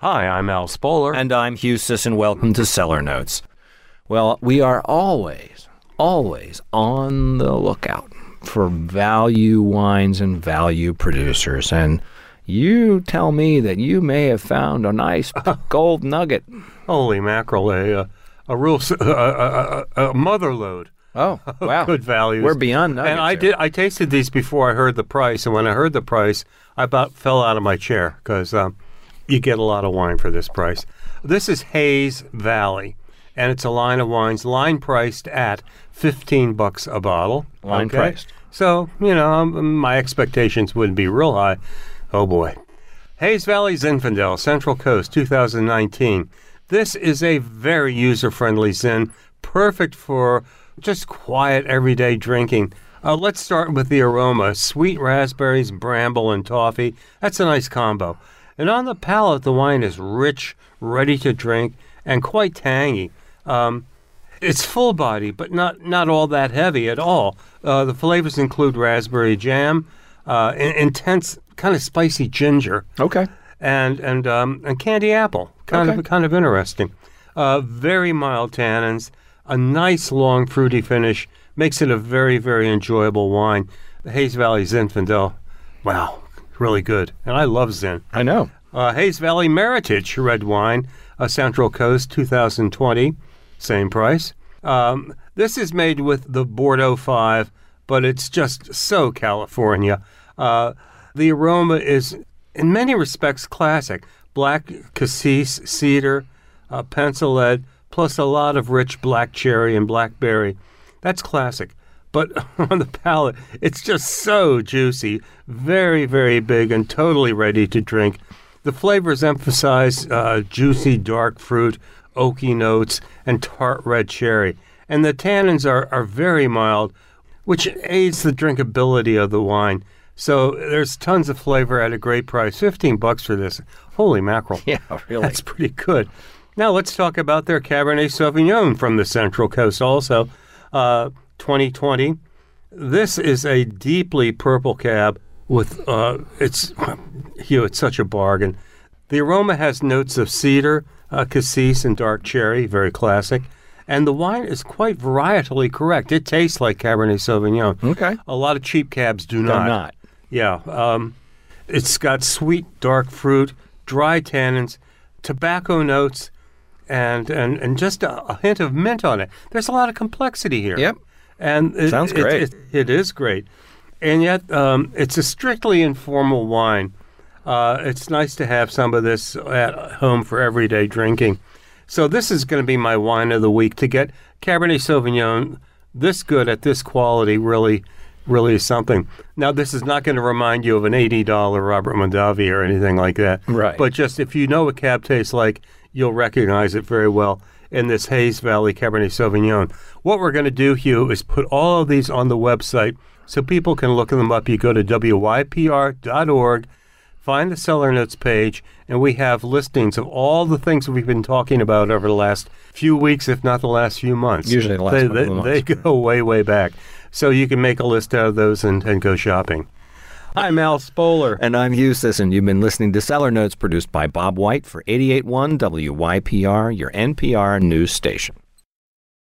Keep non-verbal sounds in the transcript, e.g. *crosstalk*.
Hi, I'm Al Spoler. And I'm Hugh Sisson. Welcome to Cellar Notes. Well, we are always, always on the lookout for value wines and value producers. And you tell me that you may have found a nice *laughs* gold nugget. Holy mackerel, a, uh, a real a, a, a, a mother lode. Oh, *laughs* wow. Good values. We're beyond nuggets. And I here. did. I tasted these before I heard the price, and when I heard the price, I about fell out of my chair because um, you get a lot of wine for this price. This is Hayes Valley, and it's a line of wines, line priced at fifteen bucks a bottle. Line priced. So you know, um, my expectations wouldn't be real high. Oh boy. Hayes Valley Zinfandel, Central Coast, 2019. This is a very user friendly Zin, perfect for just quiet everyday drinking. Uh, let's start with the aroma sweet raspberries, bramble, and toffee. That's a nice combo. And on the palate, the wine is rich, ready to drink, and quite tangy. Um, it's full body, but not, not all that heavy at all. Uh, the flavors include raspberry jam, uh, in- intense, kind of spicy ginger, Okay. and and um, and candy apple. Kind Okay. of kind of interesting. Uh, very mild tannins, a nice long fruity finish makes it a very very enjoyable wine. The Hayes Valley Zinfandel, wow, really good, and I love Zin. I know. Uh, Hayes Valley Meritage red wine, uh, Central Coast, 2020, same price. Um, this is made with the Bordeaux 5, but it's just so California. Uh, the aroma is, in many respects, classic. Black cassis, cedar, uh, pencil lead, plus a lot of rich black cherry and blackberry. That's classic. But *laughs* on the palate, it's just so juicy, very, very big, and totally ready to drink. The flavors emphasize uh, juicy dark fruit, oaky notes, and tart red cherry. And the tannins are, are very mild, which aids the drinkability of the wine. So there's tons of flavor at a great price. 15 bucks for this. Holy mackerel. *laughs* Yeah, really. That's pretty good. Now let's talk about their Cabernet Sauvignon from the Central Coast also. Uh, 2020. This is a deeply purple cab with, uh, it's, Hugh, it's such a bargain. The aroma has notes of cedar, uh, cassis, and dark cherry, very classic. And the wine is quite varietally correct. It tastes like Cabernet Sauvignon. Okay. A lot of cheap cabs do not. not. Yeah. Um, it's got sweet, dark fruit, dry tannins, tobacco notes, and and, and just a, a hint of mint on it. There's a lot of complexity here. Yep. And it, Sounds it- great. It, it is great. And yet, um, it's a strictly informal wine. Uh, it's nice to have some of this at home for everyday drinking. So this is going to be my wine of the week. To get Cabernet Sauvignon this good at this quality really, really is something. Now, this is not going to remind you of an $80 Robert Mondavi or anything like that. Right. But just if you know what cab tastes like, you'll recognize it very well in this Hayes Valley Cabernet Sauvignon. What we're going to do, Hugh, is put all of these on the website so people can look them up. You go to wypr.org, find the Cellar Notes page, and we have listings of all the things we've been talking about over the last few weeks, if not the last few months. Usually the last they, they, months. They go *laughs* way, way back. So you can make a list out of those and, and go shopping. I'm Al Spoler. And I'm Hugh Sisson. You've been listening to Cellar Notes produced by Bob White for 881 WYPR, your NPR news station.